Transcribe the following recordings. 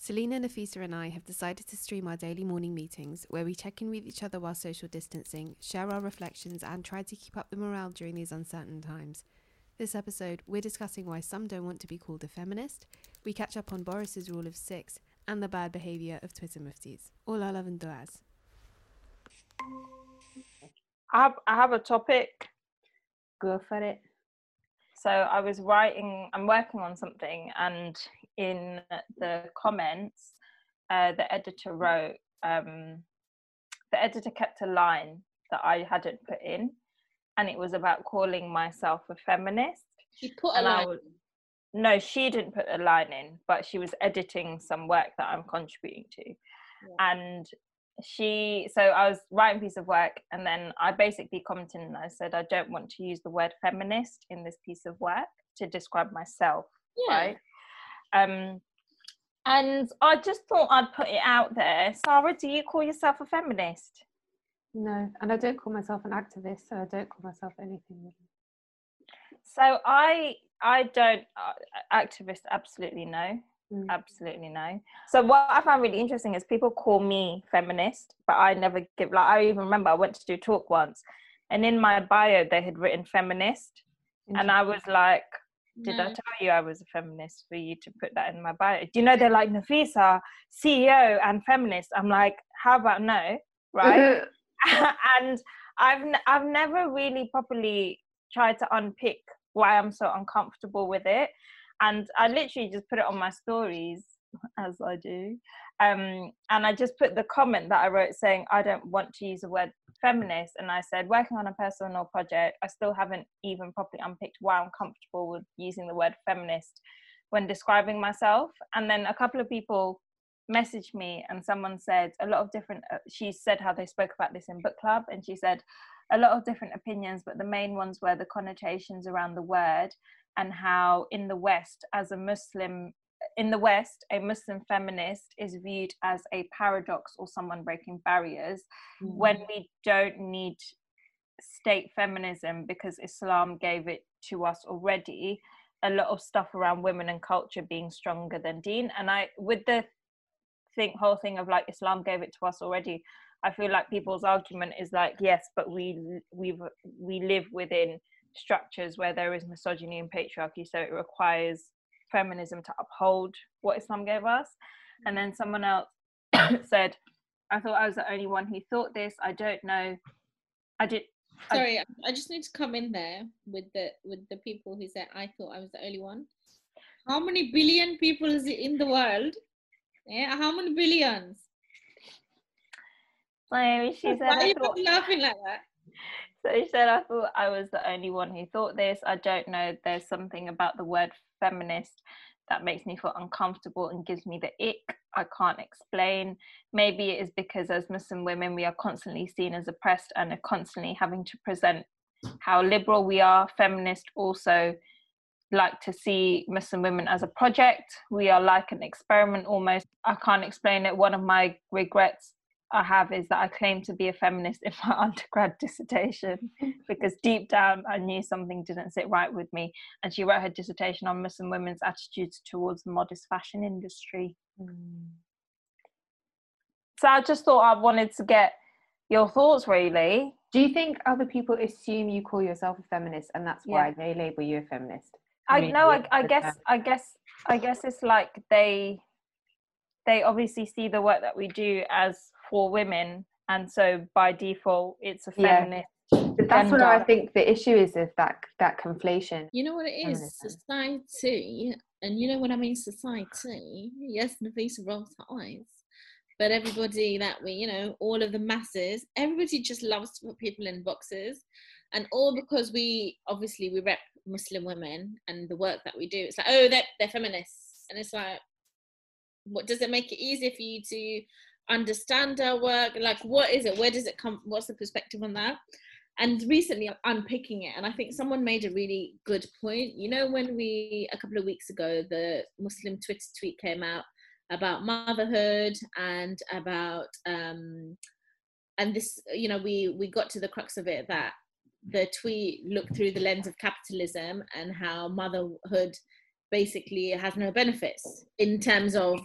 Selina, Nafisa, and I have decided to stream our daily morning meetings where we check in with each other while social distancing, share our reflections, and try to keep up the morale during these uncertain times. This episode, we're discussing why some don't want to be called a feminist. We catch up on Boris's rule of six and the bad behaviour of Twitter muftis. All our love and duas. I have, I have a topic. Go for it. So I was writing, I'm working on something, and in the comments, uh, the editor wrote, um, the editor kept a line that I hadn't put in, and it was about calling myself a feminist. She put a line. was, no, she didn't put a line in, but she was editing some work that I'm contributing to. And she, so I was writing a piece of work, and then I basically commented and I said, I don't want to use the word feminist in this piece of work to describe myself, Yeah. right? Um, and I just thought I'd put it out there. Sara, do you call yourself a feminist? No, and I don't call myself an activist, so I don't call myself anything. Really. So I I don't uh, activist absolutely no. Mm. Absolutely no. So what I find really interesting is people call me feminist, but I never give like I even remember I went to do a talk once and in my bio they had written feminist and I was like did I tell you I was a feminist for you to put that in my bio? Do you know they're like Nafisa, CEO and feminist? I'm like, how about no? Right? and I've n- I've never really properly tried to unpick why I'm so uncomfortable with it, and I literally just put it on my stories as I do, um, and I just put the comment that I wrote saying I don't want to use the word feminist, and I said working on a personal project, I still haven't even properly unpicked why I'm comfortable with using the word feminist when describing myself, and then a couple of people messaged me and someone said a lot of different uh, she said how they spoke about this in book club and she said a lot of different opinions but the main ones were the connotations around the word and how in the west as a muslim in the west a muslim feminist is viewed as a paradox or someone breaking barriers mm. when we don't need state feminism because islam gave it to us already. A lot of stuff around women and culture being stronger than deen. And i with the thing whole thing of like islam gave it to us already i feel like people's argument is like yes but we we we live within structures where there is misogyny and patriarchy so it requires feminism to uphold what islam gave us and mm. then someone else said i thought i was the only one who thought this i don't know i did Sorry, I, I just need to come in there with the with the people who said I thought I was the only one. How many billion people is it in the world? Yeah, how many billions? so she said Why are you thought, laughing like that? So he said, I thought I was the only one who thought this. I don't know. There's something about the word feminist that makes me feel uncomfortable and gives me the ick. I can't explain. Maybe it is because as Muslim women, we are constantly seen as oppressed and are constantly having to present how liberal we are. Feminists also like to see Muslim women as a project. We are like an experiment almost. I can't explain it. One of my regrets I have is that I claimed to be a feminist in my undergrad dissertation because deep down I knew something didn't sit right with me. And she wrote her dissertation on Muslim women's attitudes towards the modest fashion industry. Mm. So I just thought I wanted to get your thoughts really. Do you think other people assume you call yourself a feminist and that's why they label you a feminist? I know. I, I guess. I guess. I guess it's like they they obviously see the work that we do as for women, and so by default, it's a Yeah. feminist that's what I think the issue is is that that conflation. You know what it is? Feminism. Society, and you know what I mean society. Yes, Nafisa rolls her eyes. But everybody that we, you know, all of the masses, everybody just loves to put people in boxes. And all because we obviously we rep Muslim women and the work that we do. It's like, oh, they're, they're feminists. And it's like, what does it make it easier for you to understand our work? Like, what is it? Where does it come? What's the perspective on that? And recently, I'm unpicking it, and I think someone made a really good point. You know, when we a couple of weeks ago, the Muslim Twitter tweet came out about motherhood and about um, and this, you know, we we got to the crux of it that the tweet looked through the lens of capitalism and how motherhood basically has no benefits in terms of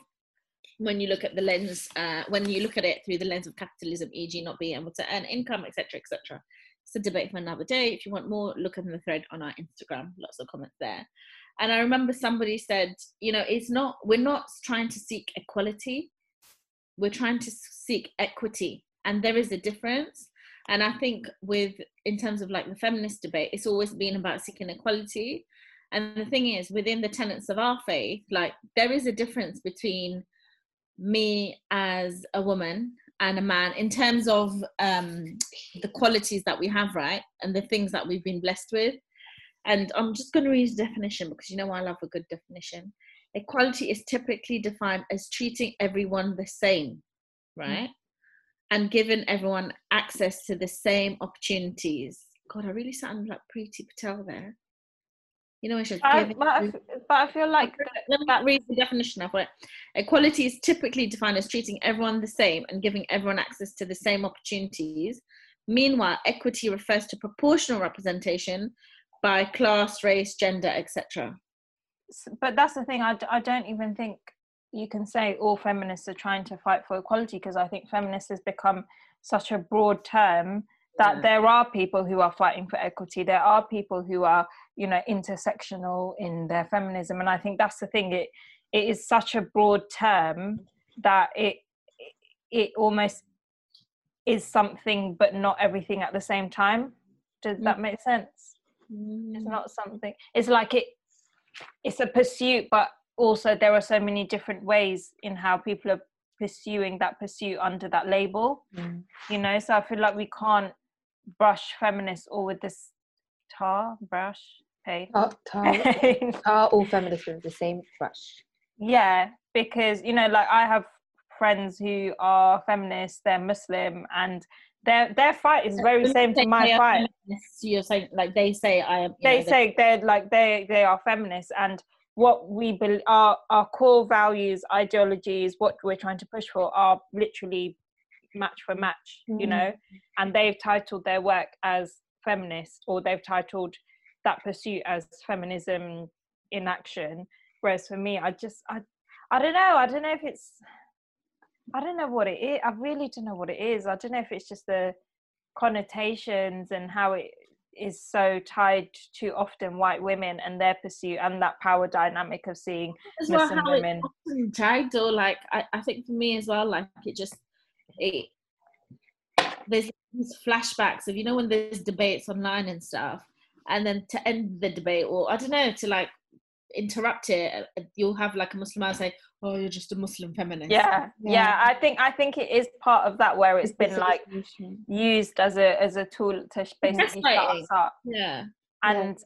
when you look at the lens uh, when you look at it through the lens of capitalism e.g not being able to earn income etc etc it's a debate for another day. If you want more look at the thread on our instagram. Lots of comments there. And i remember somebody said you know it's not we're not trying to seek equality. We're trying to seek equity. And there is a difference. And i think with in terms of like the feminist debate it's always been about seeking equality. And the thing is within the tenets of our faith like there is a difference between me as a woman and a man in terms of um, the qualities that we have, right? And the things that we've been blessed with. And I'm just going to read the definition because you know I love a good definition. Equality is typically defined as treating everyone the same, right? Mm. And giving everyone access to the same opportunities. God, I really sound like Priti Patel there. You know, I should. I, but, I, but I feel like let me that, read the definition of it. Equality is typically defined as treating everyone the same and giving everyone access to the same opportunities. Meanwhile, equity refers to proportional representation by class, race, gender, etc. But that's the thing. I, I don't even think you can say all feminists are trying to fight for equality because I think feminists has become such a broad term that yeah. there are people who are fighting for equity. There are people who are you know intersectional in their feminism and i think that's the thing it it is such a broad term that it it almost is something but not everything at the same time does that make sense mm. it's not something it's like it it's a pursuit but also there are so many different ways in how people are pursuing that pursuit under that label mm. you know so i feel like we can't brush feminists all with this tar brush Hey. Tar, tar, tar all feminists with the same brush. Yeah, because you know, like I have friends who are feminists, they're Muslim, and their their fight is very same to my fight. You're saying like they say I am. They know, say they're like they they are feminists, and what we believe our our core values, ideologies, what we're trying to push for are literally match for match, mm-hmm. you know. And they've titled their work as feminist, or they've titled that pursuit as feminism in action whereas for me i just i i don't know i don't know if it's i don't know what it is i really don't know what it is i don't know if it's just the connotations and how it is so tied to often white women and their pursuit and that power dynamic of seeing as Muslim well, women tied or like I, I think for me as well like it just it there's these flashbacks of you know when there's debates online and stuff and then to end the debate or i don't know to like interrupt it you'll have like a muslim say oh you're just a muslim feminist. Yeah, yeah. yeah i think i think it is part of that where it's, it's been like used as a as a tool to basically shut us up. Yeah. And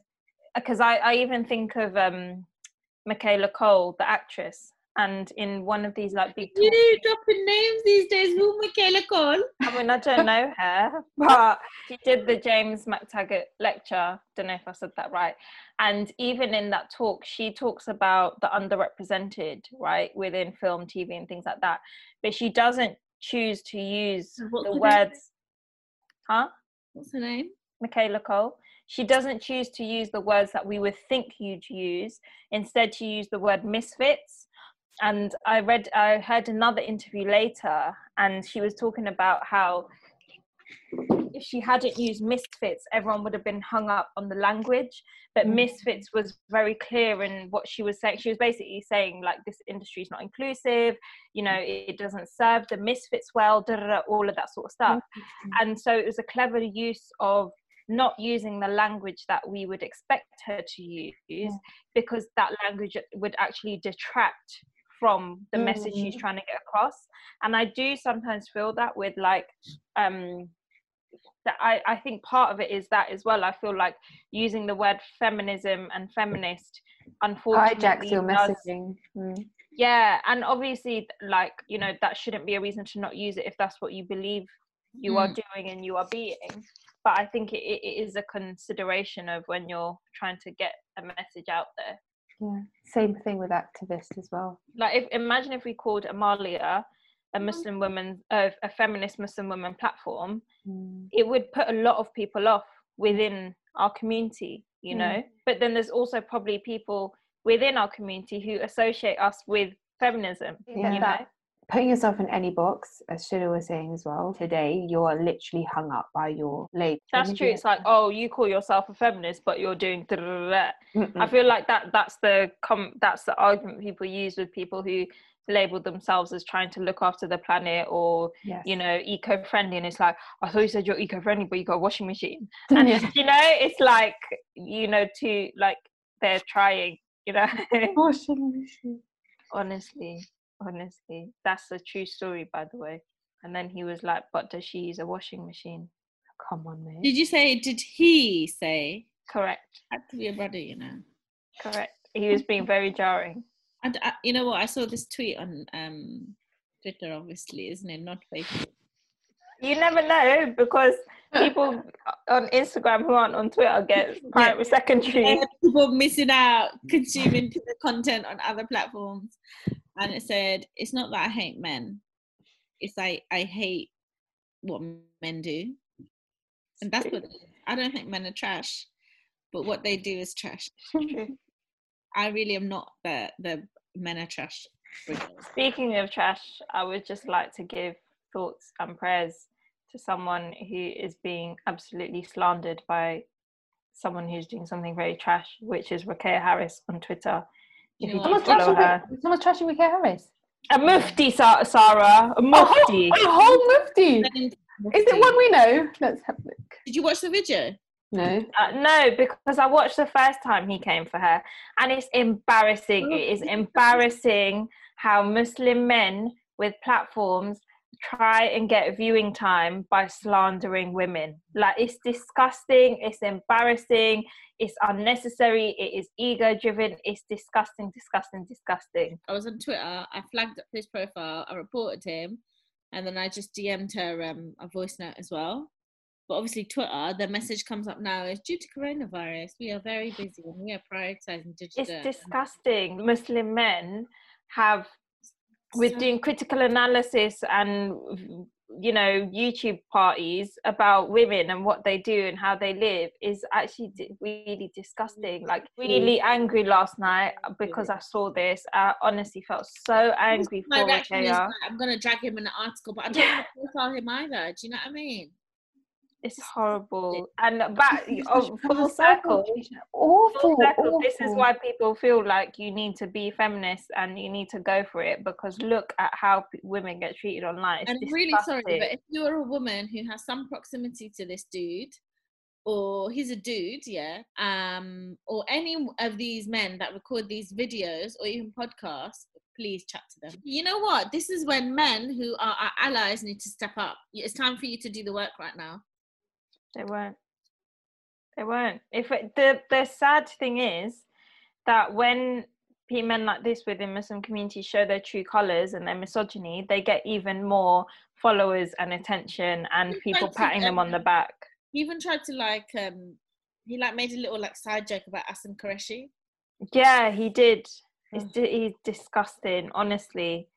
because I, I even think of um michaela Coel, the actress and in one of these like big talks, you talks, dropping names these days. Who michaela coel i mean i don't know her but she did the james mactaggart lecture. Don't know if i said that right. And even in that talk she talks about the underrepresented right within film tv and things like that. But she doesn't choose to use What's the words name? huh? What's her name? Michaela Coel. she doesn't choose to use the words that we would think you'd use. Instead she used the word misfits and I read, I heard another interview later, and she was talking about how if she hadn't used misfits, everyone would have been hung up on the language. But mm. misfits was very clear in what she was saying. She was basically saying like this industry is not inclusive, you know, it, it doesn't serve the misfits well, da, da, da, all of that sort of stuff. Mm-hmm. And so it was a clever use of not using the language that we would expect her to use yeah. because that language would actually detract from the mm. message she's mm. trying to get across and i do sometimes feel that with like um that I, I think part of it is that as well. I feel like using the word feminism and feminist unfortunately hijacks your messaging. Mm. Yeah, and obviously, like you know, that shouldn't be a reason to not use it if that's what you believe you mm. are doing and you are being. But I think it, it is a consideration of when you're trying to get a message out there. Yeah, same thing with activists as well. Like, if imagine if we called Amaliah a Muslim woman, uh, a feminist Muslim woman platform, mm. it would put a lot of people off within our community, you mm. know. But then there's also probably people within our community who associate us with feminism, yeah, you know. Putting yourself in any box, as Shida was saying as well, today you're literally hung up by your label. That's true. It's like, oh, you call yourself a feminist, but you're doing. I feel like that. That's the com- That's the argument people use with people who label themselves as trying to look after the planet or yes. you know eco-friendly and it's like i thought you said you're eco-friendly but you got a washing machine and you know it's like you know to like they're trying you know washing machine honestly honestly. That's a true story by the way. And then he was like but does she use a washing machine? Come on man did you say did he say? Correct. Had to be a brother you know. Correct. He was being very jarring. And uh, you know what? I saw this tweet on um, Twitter, obviously, isn't it? Not Facebook. You never know because people on Instagram who aren't on Twitter get primary, yeah. secondary. People missing out consuming the content on other platforms, and it said, "It's not that I hate men; it's like I hate what men do." And that's what I don't think men are trash, but what they do is trash. I really am not the the men are trash. Speaking of trash, I would just like to give thoughts and prayers to someone who is being absolutely slandered by someone who's doing something very trash, which is Ruqayyah Harris on Twitter. If you someone's, trashing, her, someone's trashing Ruqayyah Harris. A mufti, Sara. A mufti. A whole, a whole mufti. Is it one we know? Let's have a look. Did you watch the video? No. Uh, no, because I watched the first time he came for her, and it's embarrassing. it is embarrassing how Muslim men with platforms try and get viewing time by slandering women. Like it's disgusting, it's embarrassing, it's unnecessary, it is ego driven, it's disgusting, disgusting, disgusting. I was on Twitter, I flagged up his profile, I reported him, and then I just DM'd her um, a voice note as well. But obviously, Twitter, the message comes up now is due to coronavirus, we are very busy and we are prioritizing digital. It's disgusting. Muslim men have, with doing critical analysis and you know youtube parties about women and what they do and how they live is actually really disgusting. Like really angry last night because i saw this. I honestly felt so angry for i'm gonna drag him in the article but i don't want to profile him either. Do you know what i mean it's horrible. and back oh, full circle. awful, full circle. Awful. this is why people feel like you need to be feminist and you need to go for it because look at how women get treated online. It's and I'm really sorry but if you're a woman who has some proximity to this dude or he's a dude yeah um or any of these men that record these videos or even podcasts please chat to them. You know what? This is when men who are our allies need to step up. It's time for you to do the work right now they won't. They won't. If it, the the sad thing is that when men like this within Muslim communities show their true colors and their misogyny, they get even more followers and attention and people patting them on the back. He even tried to like um he like made a little like side joke about Asim Qureshi. Yeah, he did. It's he's disgusting. Honestly,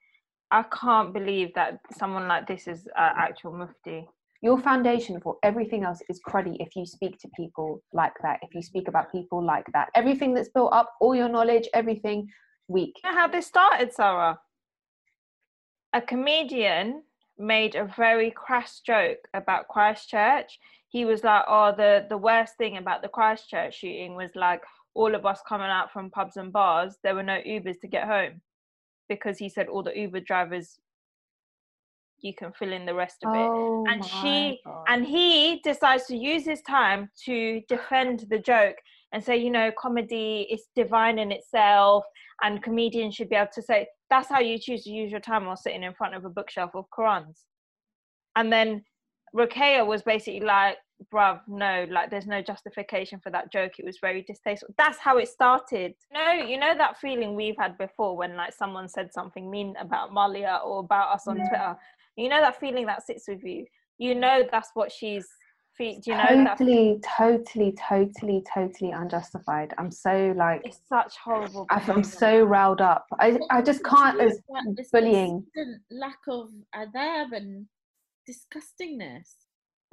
I can't believe that someone like this is uh, actual mufti your foundation for everything else is cruddy if you speak to people like that if you speak about people like that. Everything that's built up all your knowledge everything weak. You know how this started sara? A comedian made a very crass joke about christchurch he was like oh the the worst thing about the christchurch shooting was like all of us coming out from pubs and bars. There were no ubers to get home. Because he said all the uber drivers you can fill in the rest of Oh it. And she God. and he decides to use his time to defend the joke and say, you know, comedy is divine in itself, and comedians should be able to say that's how you choose to use your time while sitting in front of a bookshelf of Qurans. And then Ruqayyah was basically like, bruv, no, like there's no justification for that joke. It was very distasteful. That's how it started. No, you know that feeling we've had before when like someone said something mean about Malia or about us on Twitter. You know that feeling that sits with you. You know that's what she's fe- do you know that's totally, totally, totally, totally unjustified. I'm so like, it's such horrible. I- I'm so riled up. I, I just can't as bullying. lack of adab and disgustingness.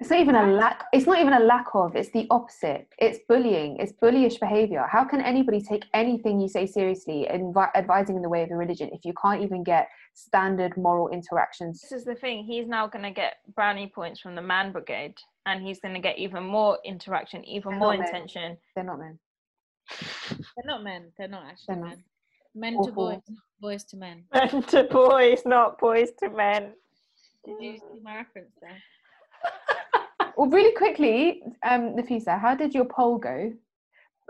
It's not even a lack. It's not even a lack of. It's the opposite. It's bullying. It's bullyish behavior. How can anybody take anything you say seriously, invi- advising in the way of a religion, if you can't even get standard moral interactions? This is the thing. He's now going to get brownie points from the man brigade, and he's going to get even more interaction, even They're more not men. intention. They're not men. They're not men. They're not actually They're not. men. Men to boys, boys to men. Men to boys, not boys to men. Did you see my reference there? Well, really quickly, um, Nafisa, how did your poll go?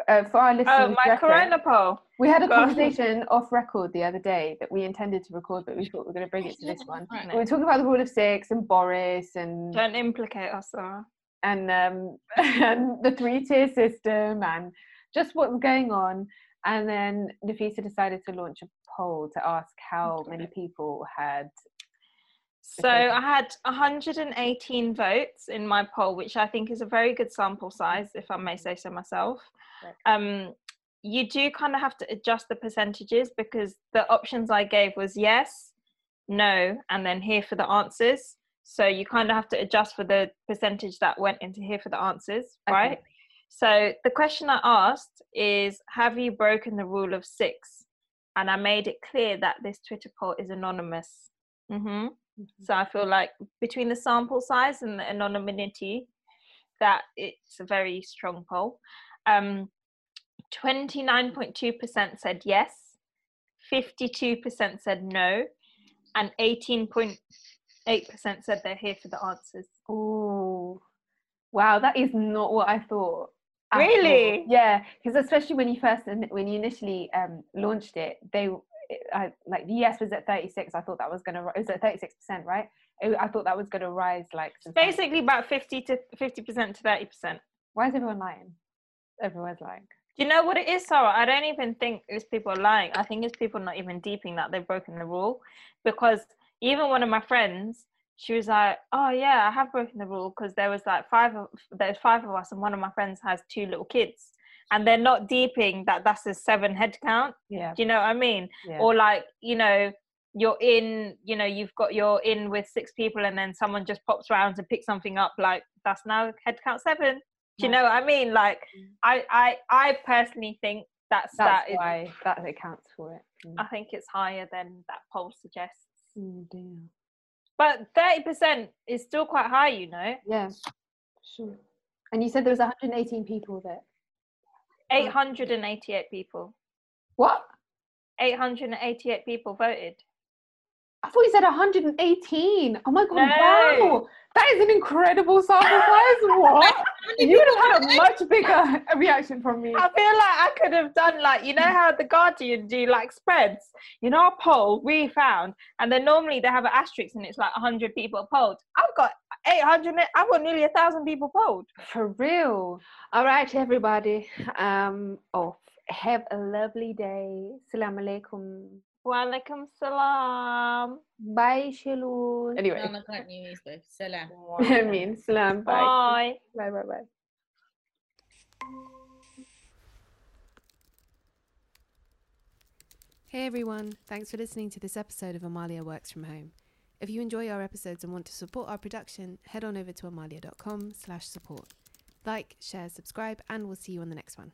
Uh, for our listeners, Oh, my Corona poll. we had a conversation off record the other day that we intended to record, but we thought we were going to bring it to this one. Right. We were talking about the rule of six and Boris and Don't implicate us, Sara. and um, and the three tier system and just what was going on. And then Nafisa decided to launch a poll to ask how many people had. So I had 118 votes in my poll, which I think is a very good sample size, if I may say so myself. Um, you do kind of have to adjust the percentages because the options I gave was yes, no, and then here for the answers. So you kind of have to adjust for the percentage that went into here for the answers, Okay. right? So the question I asked is Have you broken the rule of six? And I made it clear that this Twitter poll is anonymous. Hmm So I feel like between the sample size and the anonymity, that it's a very strong poll. Um, 29.2% said yes, 52% said no, and 18.8% said they're here for the answers. Oh, wow! That is not what I thought. all. Really? Yeah, because especially when you first when you initially um, launched it, they I, like the yes was at thirty six. I thought that was gonna it was at thirty six percent, right? It- I thought that was gonna rise like. Basically, about 50 to 50% to 30%. Why is everyone lying? Everyone's lying. Do you know what it is, Sara? I don't even think it's people lying. I think it's people not even deeping that they've broken the rule. Because even one of my friends, she was like, "Oh yeah, I have broken the rule because there was like five of there's five of us, and one of my friends has two little kids, and they're not deeping that that's a seven head count. Yeah. Do you know what I mean? Yeah. Or like, you know, you're in, you know, you've got you're in with six people and then someone just pops around and picks something up like that's now head count seven. Do you know what I mean? Like mm. I I I personally think that's, that's that why is, that accounts for it. Mm. I think it's higher than that poll suggests. Oh, Dear. But thirty percent is still quite high, you know. Yeah. Sure. And you said there was 118 people that 888 people. What? 888 people voted. I thought you said 118. Oh my god, no. wow. That is an incredible sacrifice. What? you would have had a much bigger reaction from me. I feel like I could have done like you know how the Guardian do like spreads. In our poll, we found, and then normally they have an asterisk and it's like hundred people polled. I've got eight hundred. I've got nearly a thousand people polled. For real. All right, everybody. Um. Oh, have a lovely day. Salam alaikum. Walaikum salam. Bye, Shalom. Anyway, No, I can't use both. Salam. I mean, salam. Bye. Bye. Bye. Bye. Bye. Hey everyone, thanks for listening to this episode of Amaliah Works From Home. If you enjoy our episodes and want to support our production, head on over to amaliah.com slash support. Like, share, subscribe, and we'll see you on the next one.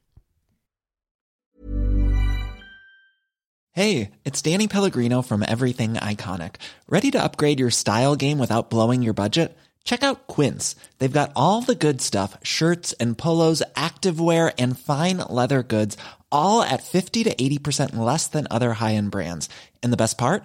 Hey, it's Danny Pellegrino from Everything Iconic. Ready to upgrade your style game without blowing your budget? Check out Quince. They've got all the good stuff shirts and polos, activewear, and fine leather goods, all at 50 to 80% less than other high end brands. And the best part?